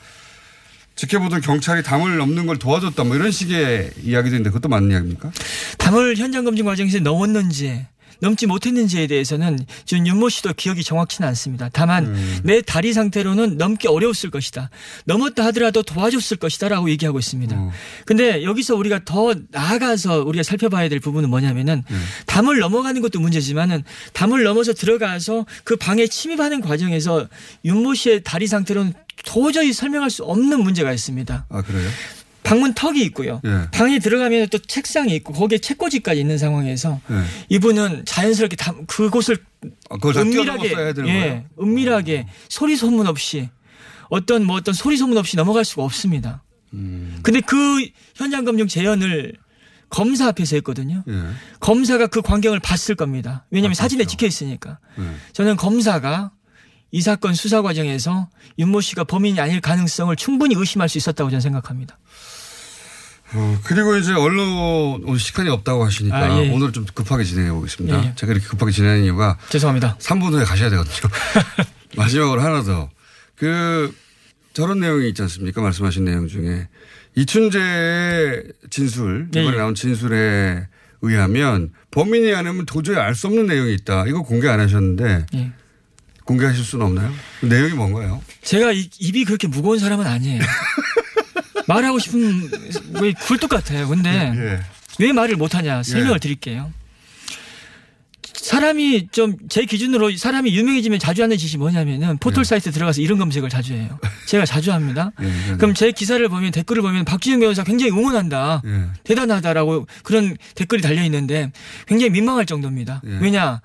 지켜보던 경찰이 담을 넘는 걸 도와줬다. 뭐 이런 식의 이야기도 있는데 그것도 맞는 이야기입니까?
담을 현장 검증 과정에서 넘었는지 넘지 못했는지에 대해서는 지금 윤모 씨도 기억이 정확치는 않습니다. 다만
음.
내 다리 상태로는 넘기 어려웠을 것이다. 넘었다 하더라도 도와줬을 것이다라고 얘기하고 있습니다.
어.
근데 여기서 우리가 더 나아가서 우리가 살펴봐야 될 부분은 뭐냐면은
음.
담을 넘어가는 것도 문제지만은 담을 넘어서 들어가서 그 방에 침입하는 과정에서 윤모 씨의 다리 상태로는 도저히 설명할 수 없는 문제가 있습니다.
아, 그래요?
방문 턱이 있고요.
예.
방에 들어가면 또 책상이 있고 거기에 책꽂이까지 있는 상황에서
예.
이분은 자연스럽게 담, 그곳을
아, 다
은밀하게 예? 은밀하게 소리 소문 없이 어떤 뭐 어떤 소리 소문 없이 넘어갈 수가 없습니다.
음.
근데 그 현장 검증 재현을 검사 앞에서 했거든요.
예.
검사가 그 광경을 봤을 겁니다. 왜냐하면
아,
사진에
그렇죠.
찍혀 있으니까.
예.
저는 검사가 이 사건 수사 과정에서 윤모 씨가 범인이 아닐 가능성을 충분히 의심할 수 있었다고 저는 생각합니다.
어, 그리고 이제 언론 오늘 시간이 없다고 하시니까
아, 예.
오늘 좀 급하게 진행해 보겠습니다.
예, 예.
제가 이렇게 급하게 진행하는 이유가
죄송합니다.
3분 후에 가셔야 되거든요. *laughs* 마지막으로 하나 더. 그 저런 내용이 있지 않습니까? 말씀하신 내용 중에 이춘재의 진술,
예,
이번에
예.
나온 진술에 의하면 범인이 아니면 도저히 알 수 없는 내용이 있다. 이거 공개 안 하셨는데
예.
공개하실 수는 없나요? 그 내용이 뭔가요?
제가 이- 입이 그렇게 무거운 사람은 아니에요. *laughs* 말하고 싶은 왜 굴뚝 같아요. 근데
예.
왜 말을 못하냐 설명을
예.
드릴게요. 사람이 좀 제 기준으로 사람이 유명해지면 자주 하는 짓이 뭐냐면은 포털 사이트 들어가서 이런 검색을 자주 해요. 제가 자주 합니다.
예, 예.
그럼 제 기사를 보면 댓글을 보면 박지영 변호사 굉장히 응원한다.
예.
대단하다라고 그런 댓글이 달려 있는데 굉장히 민망할 정도입니다.
예.
왜냐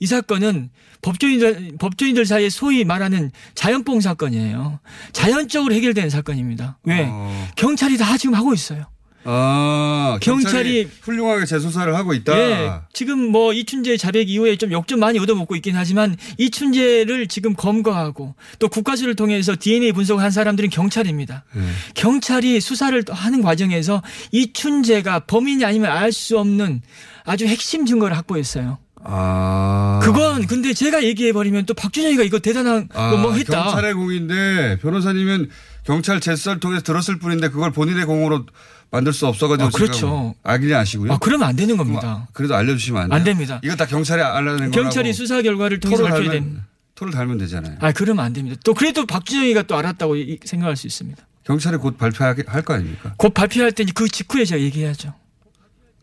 이 사건은 법조인들 법조인들 사이에 소위 말하는 자연뽕 사건이에요. 자연적으로 해결되는 사건입니다. 왜
어.
경찰이 다 지금 하고 있어요.
아, 경찰이
경찰이
훌륭하게 재수사를 하고 있다.
예, 지금 뭐 이춘재 자백 이후에 좀 욕 좀 많이 얻어먹고 있긴 하지만 이춘재를 지금 검거하고 또 국가수를 통해서 DNA 분석을 한 사람들은 경찰입니다.
예.
경찰이 수사를 하는 과정에서 이춘재가 범인이 아니면 알 수 없는 아주 핵심 증거를 확보했어요.
아.
그건 근데 제가 얘기해 버리면 또 박준영이가 이거 대단한
아,
거뭐 했다.
경찰의 공인데 변호사님은 경찰 제스를 통해서 들었을 뿐인데 그걸 본인의 공으로 만들 수 없어가지고
아, 그렇죠.
알긴 아시고요.
아 그러면 안 되는 겁니다.
그래도 알려주시면 안 돼요.
안 됩니다.
이거 다 경찰이 알아내는 거라고.
경찰이 수사 결과를 통해서
토를
밝혀야
달면
된.
토를 달면 되잖아요.
아 그러면 안 됩니다. 또 그래도 박준영이가 또 알았다고 이- 생각할 수 있습니다.
경찰이 곧 발표할 거 아닙니까?
곧 발표할 때니 그 직후에 제가 얘기해야죠.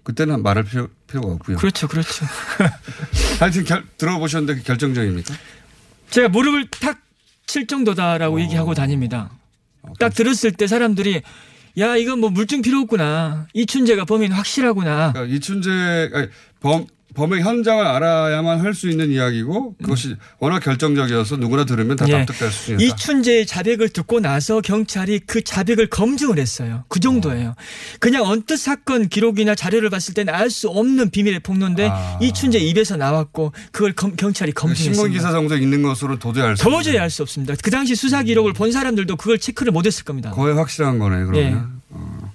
그때는 말할 필요, 필요 가 없고요.
그렇죠, 그렇죠. *laughs*
하여튼 결, 들어보셨는데 그 결정적입니까?
제가 무릎을 탁 칠 정도다라고
어.
얘기하고 다닙니다. 딱 들었을 때 사람들이 야 이건 뭐 물증 필요 없구나 이춘재가 범인 확실하구나
그러니까 이춘재 범 범의 현장을 알아야만 할 수 있는 이야기고 그것이 워낙 결정적이어서 누구나 들으면 다
예.
납득될 수준이다.
이춘재의 자백을 듣고 나서 경찰이 그 자백을 검증을 했어요. 그 정도예요. 그냥 언뜻 사건 기록이나 자료를 봤을 때는 알 수 없는 비밀의 폭로인데
아.
이춘재 입에서 나왔고 그걸 검- 경찰이 검증했습니다.
신문 기사 정도 있는 것으로 도저히 알 수.
도저히 알 수 없습니다. 그 당시 수사 기록을 본 사람들도 그걸 체크를 못했을 겁니다.
거의 확실한 거네 그러면.
예.
어.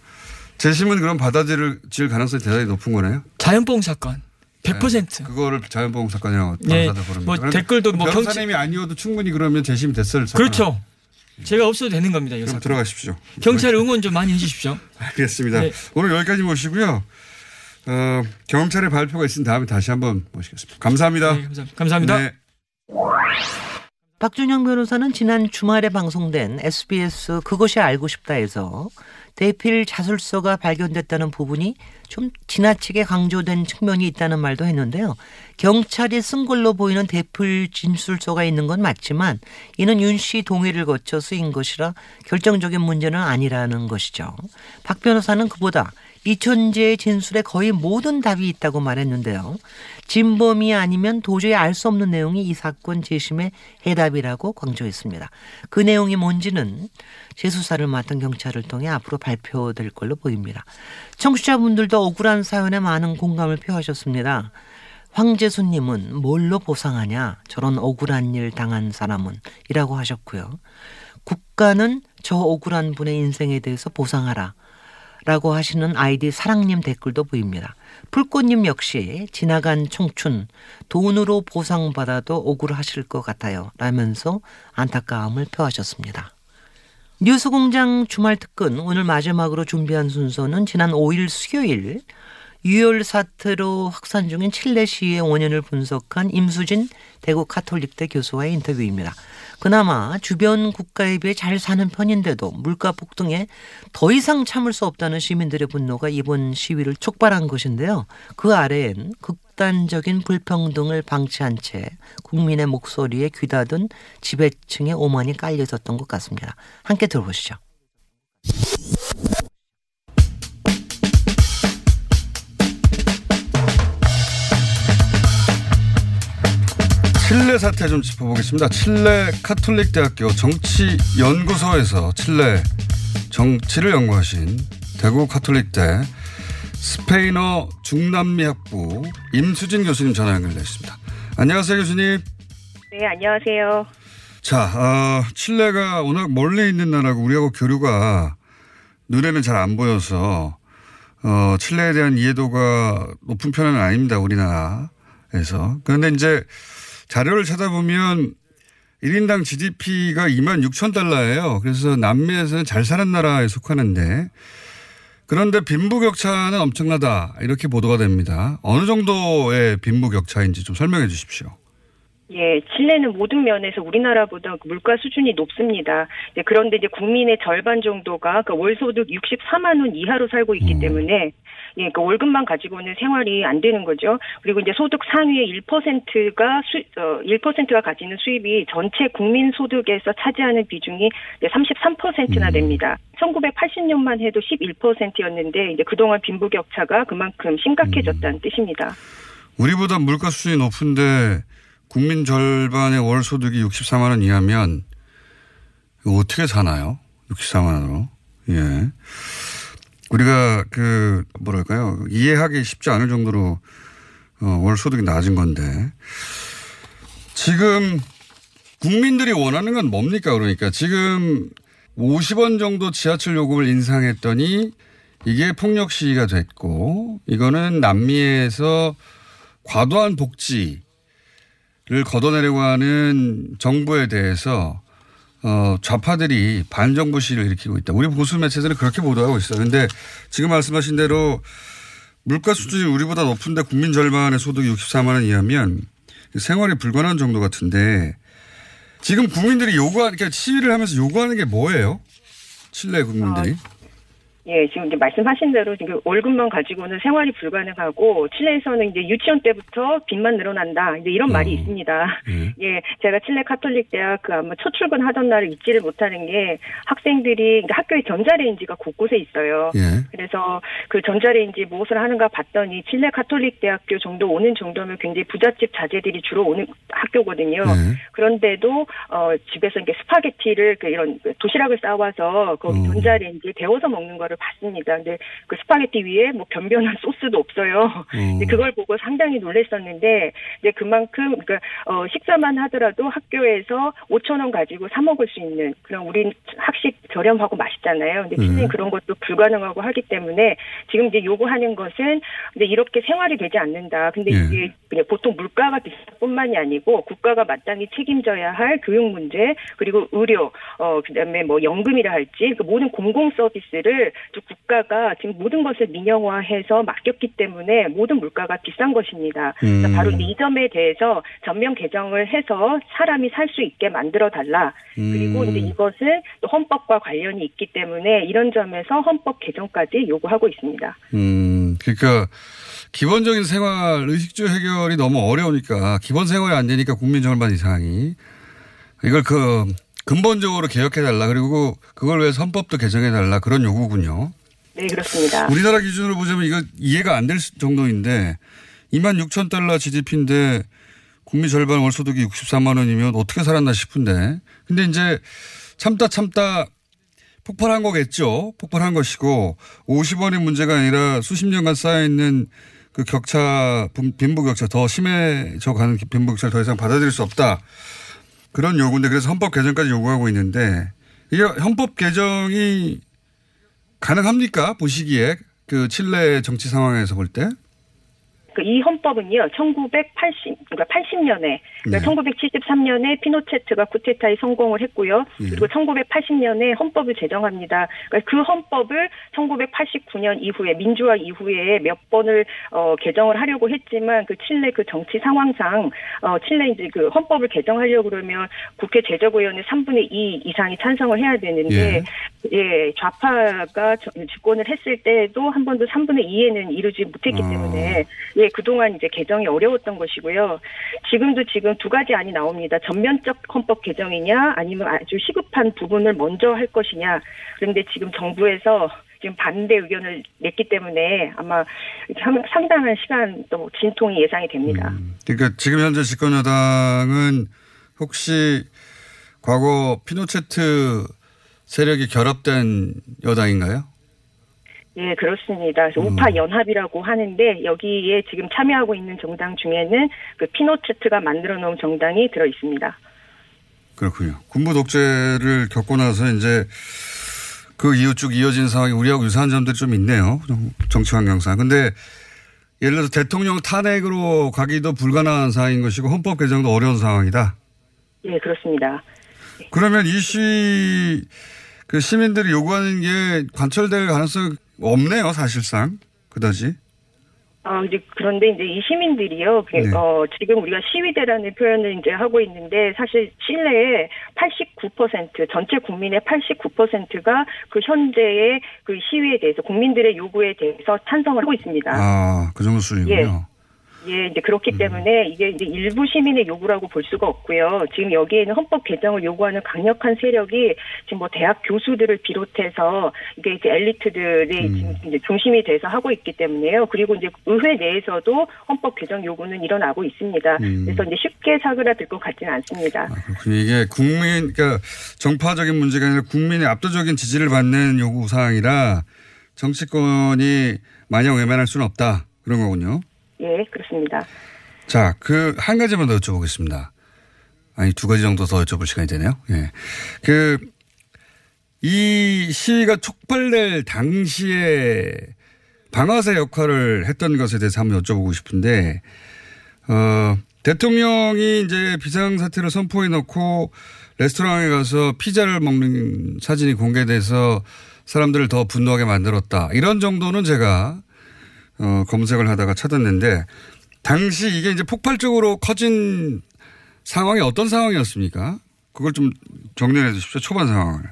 재심은 그럼 받아들일 가능성이 대단히 높은 거네요.
자연봉 사건 100%.
그거를 자연보험 사건이라고
예,
당사자 부릅니다.
뭐 댓글도 뭐 경찰-
변호사님이 아니어도 충분히 그러면 재심이 됐을 사건.
그렇죠. 제가 없어도 되는 겁니다. 이
그럼
사건.
들어가십시오.
경찰 응원 좀 많이 해주십시오. *laughs*
알겠습니다.
네.
오늘 여기까지 모시고요. 어, 경찰의 발표가 있은 다음에 다시 한번 모시겠습니다. 감사합니다.
네, 감사합니다. 감사합니다.
네.
박준영 변호사는 지난 주말에 방송된 SBS 그것이 알고 싶다에서 대필 자술서가 발견됐다는 부분이 좀 지나치게 강조된 측면이 있다는 말도 했는데요. 경찰이 쓴 걸로 보이는 대필 진술서가 있는 건 맞지만 이는 윤 씨 동의를 거쳐 쓰인 것이라 결정적인 문제는 아니라는 것이죠. 박 변호사는 그보다 이천재의 진술에 거의 모든 답이 있다고 말했는데요. 진범이 아니면 도저히 알 수 없는 내용이 이 사건 재심의 해답이라고 강조했습니다. 그 내용이 뭔지는 재수사를 맡은 경찰을 통해 앞으로 발표될 걸로 보입니다. 청취자분들도 억울한 사연에 많은 공감을 표하셨습니다. 황재수님은 뭘로 보상하냐? 저런 억울한 일 당한 사람은 이라고 하셨고요. 국가는 저 억울한 분의 인생에 대해서 보상하라. 라고 하시는 아이디 사랑님 댓글도 보입니다. 불꽃님 역시 지나간 청춘 돈으로 보상받아도 억울하실 것 같아요. 라면서 안타까움을 표하셨습니다. 뉴스공장 주말 특근 오늘 마지막으로 준비한 순서는 지난 5일 수요일 유혈 사태로 확산 중인 칠레 시위의 원인을 분석한 임수진 대구 카톨릭대 교수와의 인터뷰입니다. 그나마 주변 국가에 비해 잘 사는 편인데도 물가 폭등에 더 이상 참을 수 없다는 시민들의 분노가 이번 시위를 촉발한 것인데요. 그 아래엔 극단적인 불평등을 방치한 채 국민의 목소리에 귀다든 지배층의 오만이 깔려 있었던 것 같습니다. 함께 들어보시죠.
칠레 사태 좀 짚어보겠습니다. 칠레 카톨릭 대학교 정치 연구소에서 칠레 정치를 연구하신 대구 카톨릭대 스페인어 중남미 학부 임수진 교수님 전화 연결되셨습니다. 안녕하세요 교수님.
네, 안녕하세요.
자, 어, 칠레가 워낙 멀리 있는 나라고 우리하고 교류가 눈에는 잘 안 보여서 어, 칠레에 대한 이해도가 높은 편은 아닙니다. 우리나라에서. 그런데 이제 자료를 찾아보면 1인당 GDP가 2만 6천 달러예요. 그래서 남미에서는 잘 사는 나라에 속하는데 그런데 빈부격차는 엄청나다. 이렇게 보도가 됩니다. 어느 정도의 빈부격차인지 좀 설명해 주십시오.
예, 칠레는 모든 면에서 우리나라보다 그 물가 수준이 높습니다. 네, 그런데 이제 국민의 절반 정도가 그 월소득 64만 원 이하로 살고 있기
음.
때문에 예, 그 월급만 가지고는 생활이 안 되는 거죠. 그리고 이제 소득 상위의 1%가 수, 어, 1%가 가지는 수입이 전체 국민 소득에서 차지하는 비중이 33%나
음.
됩니다. 1980년만 해도 11%였는데 이제 그동안 빈부격차가 그만큼 심각해졌다는 뜻입니다.
우리보다 물가 수준이 높은데 국민 절반의 월 소득이 64만 원 이하면 어떻게 사나요? 64만 원으로. 예. 우리가 그 뭐랄까요? 이해하기 쉽지 않을 정도로 어, 월 소득이 낮은 건데 지금 국민들이 원하는 건 뭡니까? 그러니까 지금 50원 정도 지하철 요금을 인상했더니 이게 폭력 시위가 됐고 이거는 남미에서 과도한 복지를 걷어내려고 하는 정부에 대해서 어, 좌파들이 반정부 시위를 일으키고 있다. 우리 보수 매체들은 그렇게 보도하고 있어요. 근데 지금 말씀하신 대로 물가 수준이 우리보다 높은데 국민 절반의 소득이 64만 원 이하면 생활이 불가능한 정도 같은데 지금 국민들이 요구하는, 그러니까 시위를 하면서 요구하는 게 뭐예요? 칠레 국민들이?
예, 지금 이제 말씀하신 대로 지금 월급만 가지고는 생활이 불가능하고 칠레에서는 이제 유치원 때부터 빚만 늘어난다. 이제 이런 말이 있습니다. *laughs* 예, 제가 칠레 카톨릭 대학 그 아마 첫 출근하던 날을 잊지를 못하는 게 학생들이 그러니까 학교에 전자레인지가 곳곳에 있어요.
예.
그래서 그 전자레인지 무엇을 하는가 봤더니 칠레 카톨릭 대학교 정도 오는 정도면 굉장히 부잣집 자제들이 주로 오는 학교거든요.
네.
그런데도 어 집에서 이렇게 스파게티를 그 이런 그 도시락을 싸와서 거기
음.
전자레인지에 데워서 먹는 거를 봤습니다. 근데 그 스파게티 위에 뭐 변변한 소스도 없어요.
음.
그걸 보고 상당히 놀랐었는데 이제 그만큼 그러니까 어 식사만 하더라도 학교에서 5천 원 가지고 사 먹을 수 있는 그런 우린 학식 저렴하고 맛있잖아요. 근데 칠레는
음.
그런 것도 불가능하고 하기 때문에 지금 이제 요구하는 것은 이제 이렇게 생활이 되지 않는다. 근데
예.
이게 그냥 보통 물가가 비쌀 뿐만이 아니고 국가가 마땅히 책임져야 할 교육 문제 그리고 의료 어 그다음에 뭐 연금이라 할지 그 모든 공공 서비스를 또 국가가 지금 모든 것을 민영화해서 맡겼기 때문에 모든 물가가 비싼 것입니다.
음.
바로 이 점에 대해서 전면 개정을 해서 사람이 살 수 있게 만들어 달라. 그리고
음.
이제 이것을 또 헌법과 관련이 있기 때문에 이런 점에서 헌법 개정까지 요구하고 있습니다.
음, 그러니까 기본적인 생활 의식주 해결이 너무 어려우니까 기본 생활이 안 되니까 국민 절반 이상이 이걸 그 근본적으로 개혁해 달라 그리고 그걸 위해서 헌법도 개정해 달라 그런 요구군요.
네, 그렇습니다.
우리나라 기준으로 보자면 이거 이해가 안 될 정도인데 2만 6천 달러 GDP인데 국민 절반 월 소득이 64만 원이면 어떻게 살았나 싶은데 근데 이제 참다 참다 폭발한 거겠죠. 폭발한 것이고 50원이 문제가 아니라 수십 년간 쌓여있는 그 격차, 빈- 빈부격차 더 심해져 가는 빈부격차를 더 이상 받아들일 수 없다. 그런 요구인데 그래서 헌법 개정까지 요구하고 있는데 이게 헌법 개정이 가능합니까? 보시기에 그 칠레 정치 상황에서 볼 때?
그이 헌법은요, 1980, 그러니까 80년에,
네.
그러니까 1973년에 피노체트가 쿠데타에 성공을 했고요.
예.
그리고 1980년에 헌법을 제정합니다. 그러니까 그 헌법을 1989년 이후에, 민주화 이후에 몇 번을, 어, 개정을 하려고 했지만 그 칠레 그 정치 상황상, 어, 칠레 이제 그 헌법을 개정하려고 그러면 국회 제적의원의 3분의 2 이상이 찬성을 해야 되는데, 예, 좌파가 저- 집권을 했을 때도 한 번도 3분의 2에는 이루지 못했기
어.
때문에 예, 그동안 이제 개정이 어려웠던 것이고요. 지금도 지금 두 가지 안이 나옵니다. 전면적 헌법 개정이냐 아니면 아주 시급한 부분을 먼저 할 것이냐. 그런데 지금 정부에서 지금 반대 의견을 냈기 때문에 아마 상- 상당한 시간 또 진통이 예상이 됩니다.
그러니까 지금 현재 집권 여당은 혹시 과거 피노체트 세력이 결합된 여당인가요?
예, 그렇습니다. 그래서
음.
우파 연합이라고 하는데 여기에 지금 참여하고 있는 정당 중에는 그 피노체트가 만들어 놓은 정당이 들어 있습니다.
그렇군요. 군부 독재를 겪고 나서 이제 그 이후 쭉 이어진 상황이 우리하고 유사한 점들이 좀 있네요. 정치 환경상. 근데 예를 들어서 대통령 탄핵으로 가기도 불가능한 상황인 것이고 헌법 개정도 어려운 상황이다.
예, 그렇습니다.
그러면 이 시위 그 시민들이 요구하는 게 관철될 가능성이 없네요, 사실상. 그다지.
아, 이제 그런데 이제 이 시민들이요, 그,
네.
어, 지금 우리가 시위대라는 표현을 이제 하고 있는데 사실 칠레의 89% 전체 국민의 89%가 그 현재의 그 시위에 대해서 국민들의 요구에 대해서 찬성을 하고 있습니다.
아, 그 정도 수준이군요.
예, 이제 그렇기 때문에 이게 이제 일부 시민의 요구라고 볼 수가 없고요. 지금 여기에는 헌법 개정을 요구하는 강력한 세력이 지금 뭐 대학 교수들을 비롯해서 이게 이제 엘리트들이 지금 이제 중심이 돼서 하고 있기 때문에요. 그리고 이제 의회 내에서도 헌법 개정 요구는 일어나고 있습니다. 그래서 이제 쉽게 사그라들 것 같지는 않습니다.
아, 그렇군요. 이게 국민, 그러니까 정파적인 문제가 아니라 국민의 압도적인 지지를 받는 요구 사항이라 정치권이 마냥 외면할 수는 없다. 그런 거군요.
예, 그렇습니다.
자, 그 한 가지만 더 여쭤보겠습니다. 아니 두 가지 정도 더 여쭤볼 시간이 되네요. 예. 그 이 시위가 촉발될 당시에 방아쇠 역할을 했던 것에 대해서 한번 여쭤보고 싶은데 어 대통령이 이제 비상사태를 선포해 놓고 레스토랑에 가서 피자를 먹는 사진이 공개돼서 사람들을 더 분노하게 만들었다. 이런 정도는 제가 어, 검색을 하다가 찾았는데 당시 이게 이제 폭발적으로 커진 상황이 어떤 상황이었습니까? 그걸 좀 정리해 주십시오. 초반 상황을.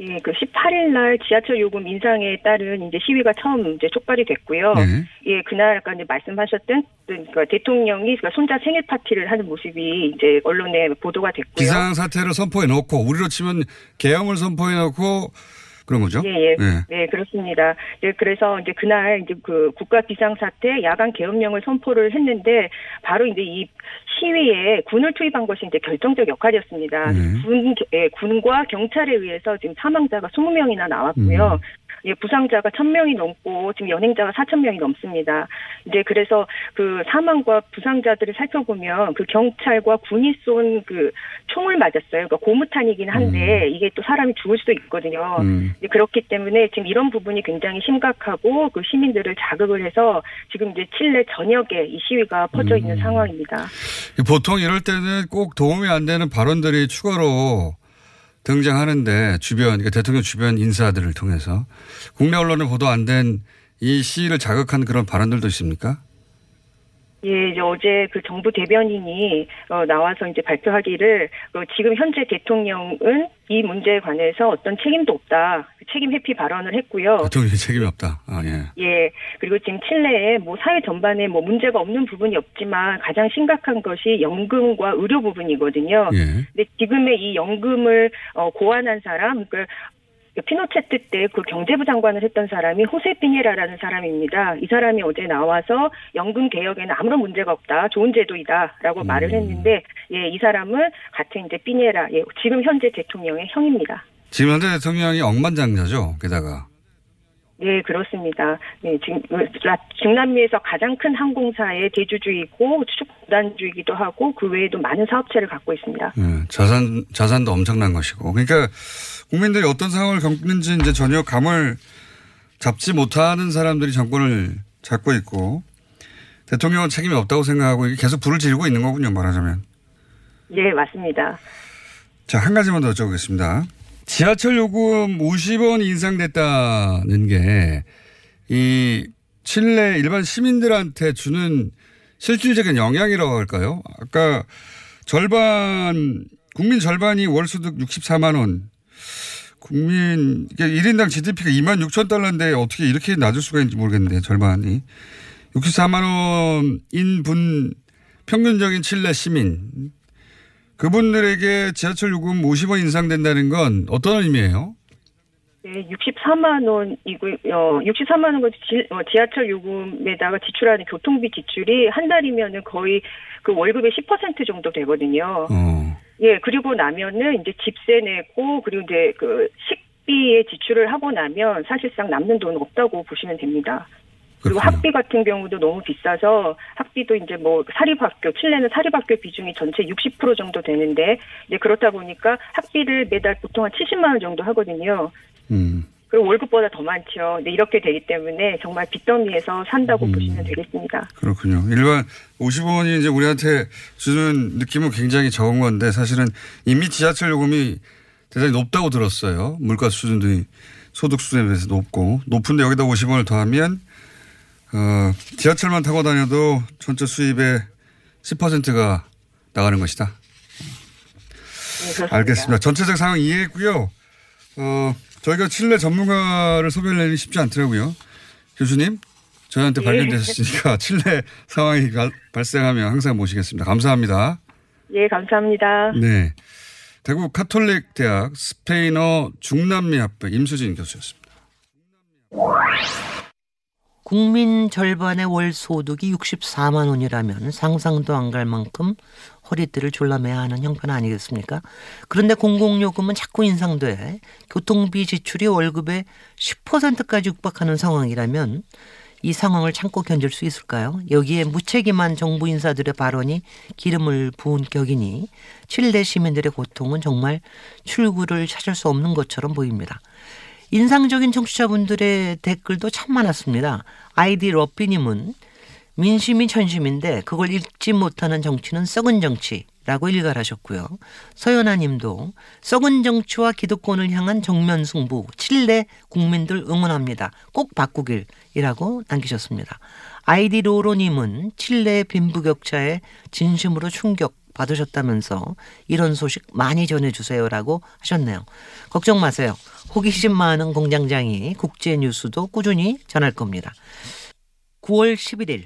예, 그 18일 날 지하철 요금 인상에 따른 이제 시위가 처음 이제 촉발이 됐고요.
네.
예, 그날 아까 이제 말씀하셨던 그러니까 대통령이 그러니까 손자 생일 파티를 하는 모습이 이제 언론에 보도가 됐고요.
비상 사태를 선포해 놓고 우리로 치면 계엄을 선포해 놓고 그런 거죠.
예, 예.
네.
네, 그렇습니다. 예, 그래서 이제 그날 이제 그 국가 비상사태 야간 계엄령을 선포를 했는데 바로 이제 이 시위에 군을 투입한 것이 이제 결정적 역할이었습니다.
네.
군, 예, 군과 경찰에 의해서 지금 사망자가 20명이나 나왔고요. 예, 부상자가 1000명이 넘고 지금 연행자가 4000명이 넘습니다. 이제 그래서 그 사망과 부상자들을 살펴보면 그 경찰과 군이 쏜 그 총을 맞았어요. 그러니까 고무탄이긴 한데 이게 또 사람이 죽을 수도 있거든요.
음.
이제 그렇기 때문에 지금 이런 부분이 굉장히 심각하고 그 시민들을 자극을 해서 지금 이제 칠레 전역에 이 시위가 퍼져 있는 상황입니다.
보통 이럴 때는 꼭 도움이 안 되는 발언들이 추가로 등장하는데 주변 그러니까 대통령 주변 인사들을 통해서 국내 언론에 보도 안 된 이 시위를 자극한 그런 발언들도 있습니까?
예, 이제 어제 그 정부 대변인이 어, 나와서 이제 발표하기를 어, 지금 현재 대통령은 이 문제에 관해서 어떤 책임도 없다. 책임 회피 발언을 했고요.
대통령이 책임이 없다. 아, 예.
예. 그리고 지금 칠레에 뭐 사회 전반에 뭐 문제가 없는 부분이 없지만 가장 심각한 것이 연금과 의료 부분이거든요.
예.
근데 지금의 이 연금을 어, 고안한 사람, 그 피노체트 때 그 경제부 장관을 했던 사람이 호세 피니라라는 사람입니다. 이 사람이 어제 나와서 연금 개혁에는 아무런 문제가 없다, 좋은 제도이다라고 말을 했는데, 예, 이 사람은 같은 이제 피니라, 예, 지금 현재 대통령의 형입니다.
지금 현재 대통령이 억만장자죠. 게다가.
네, 그렇습니다. 네, 지금 라- 중남미에서 가장 큰 항공사의 대주주이고 축구단주이기도 하고 그 외에도 많은 사업체를 갖고 있습니다.
예, 자산, 자산도 엄청난 것이고. 그러니까 국민들이 어떤 상황을 겪는지 이제 전혀 감을 잡지 못하는 사람들이 정권을 잡고 있고 대통령은 책임이 없다고 생각하고 계속 불을 지르고 있는 거군요. 말하자면.
네, 맞습니다.
자, 한 가지만 더 여쭤보겠습니다. 지하철 요금 50원이 인상됐다는 게 이 칠레 일반 시민들한테 주는 실질적인 영향이라고 할까요? 아까 절반, 국민 절반이 월 소득 64만 원. 국민, 이게 1인당 GDP가 2만 6천 달러인데 어떻게 이렇게 낮을 수가 있는지 모르겠는데, 절반이. 64만 원인 분, 평균적인 칠레 시민. 그분들에게 지하철 요금 50원 인상된다는 건 어떤 의미예요?
네, 64만 원이고, 어, 64만 원 지, 어, 지하철 요금에다가 지출하는 교통비 지출이 한 달이면은 거의 그 월급의 10% 정도 되거든요.
어.
예, 그리고 나면은 이제 집세 내고, 그리고 이제 그 식비에 지출을 하고 나면 사실상 남는 돈 없다고 보시면 됩니다. 그리고
그렇군요.
학비 같은 경우도 너무 비싸서 학비도 이제 뭐 사립학교 칠레는 사립학교 비중이 전체 60% 정도 되는데 이제 그렇다 보니까 학비를 매달 보통 한 70만 원 정도 하거든요.
음.
그리고 월급보다 더 많죠. 근데 이렇게 되기 때문에 정말 빚더미에서 산다고
음.
보시면 되겠습니다.
그렇군요. 일반 50원이 이제 우리한테 주는 느낌은 굉장히 적은 건데 사실은 이미 지하철 요금이 대단히 높다고 들었어요. 물가 수준도 소득 수준에 비해서 높고 높은데 여기다 50원을 더하면 어, 지하철만 타고 다녀도 전체 수입의 10%가 나가는 것이다.
네.
알겠습니다. 전체적 상황 이해했고요. 어, 저희가 칠레 전문가를 소개하려니 쉽지 않더라고요. 교수님, 저희한테
예.
발견되셨으니까 *laughs* 칠레 상황이 가- 발생하면 항상 모시겠습니다. 감사합니다.
예, 감사합니다.
네. 대구 카톨릭 대학 스페인어 중남미 학부 임수진 교수였습니다.
국민 절반의 월 소득이 64만 원이라면 상상도 안 갈 만큼 허리띠를 졸라매야 하는 형편 아니겠습니까? 그런데 공공요금은 자꾸 인상돼 교통비 지출이 월급의 10%까지 육박하는 상황이라면 이 상황을 참고 견딜 수 있을까요? 여기에 무책임한 정부 인사들의 발언이 기름을 부은 격이니 칠레 시민들의 고통은 정말 출구를 찾을 수 없는 것처럼 보입니다. 인상적인 청취자분들의 댓글도 참 많았습니다. 아이디 러피님은 민심이 천심인데 그걸 읽지 못하는 정치는 썩은 정치라고 일갈하셨고요. 서연아님도 썩은 정치와 기득권을 향한 정면 승부 칠레 국민들 응원합니다. 꼭 바꾸길이라고 남기셨습니다. 아이디 로로님은 칠레의 빈부격차에 진심으로 충격 받으셨다면서 이런 소식 많이 전해주세요라고 하셨네요. 걱정 마세요. 호기심 많은 공장장이 국제 뉴스도 꾸준히 전할 겁니다. 9월 11일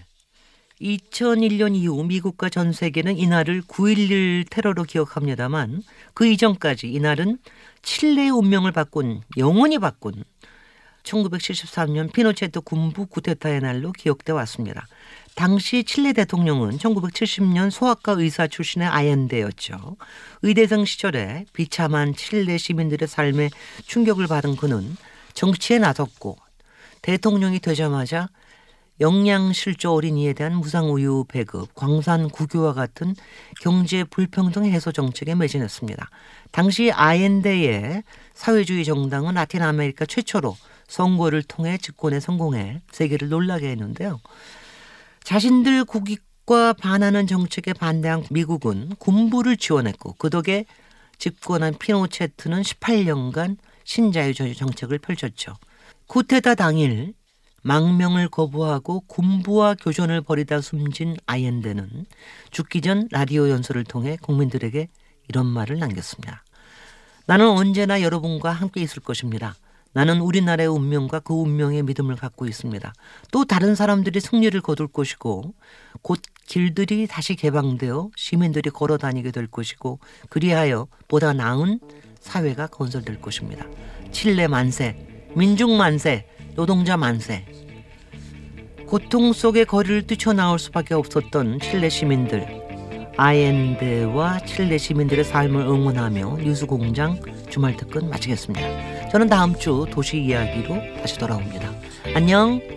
2001년 이후 미국과 전 세계는 이날을 9.11 테러로 기억합니다만 그 이전까지 이날은 칠레의 운명을 바꾼 영원히 바꾼 1973년 피노체토 군부 구테타의 날로 기억돼 왔습니다. 당시 칠레 대통령은 1970년 소아과 의사 출신의 아옌데였죠. 의대생 시절에 비참한 칠레 시민들의 삶에 충격을 받은 그는 정치에 나섰고 대통령이 되자마자 영양실조 어린이에 대한 무상우유 배급, 광산 국유화와 같은 경제 불평등 해소 정책에 매진했습니다. 당시 아옌데의 사회주의 정당은 라틴 아메리카 최초로 선거를 통해 집권에 성공해 세계를 놀라게 했는데요. 자신들 국익과 반하는 정책에 반대한 미국은 군부를 지원했고 그 덕에 집권한 피노체트는 18년간 신자유주의 정책을 펼쳤죠. 쿠테타 당일 망명을 거부하고 군부와 교전을 벌이다 숨진 아옌데는 죽기 전 라디오 연설을 통해 국민들에게 이런 말을 남겼습니다. 나는 언제나 여러분과 함께 있을 것입니다. 나는 우리나라의 운명과 그 운명의 믿음을 갖고 있습니다. 또 다른 사람들이 승리를 거둘 것이고 곧 길들이 다시 개방되어 시민들이 걸어 다니게 될 것이고 그리하여 보다 나은 사회가 건설될 것입니다. 칠레 만세, 민중 만세, 노동자 만세. 고통 속의 거리를 뛰쳐나올 수밖에 없었던 칠레 시민들. 아엔데와 칠레 시민들의 삶을 응원하며 뉴스공장 주말 특근 마치겠습니다. 저는 다음 주 도시 이야기로 다시 돌아옵니다. 안녕.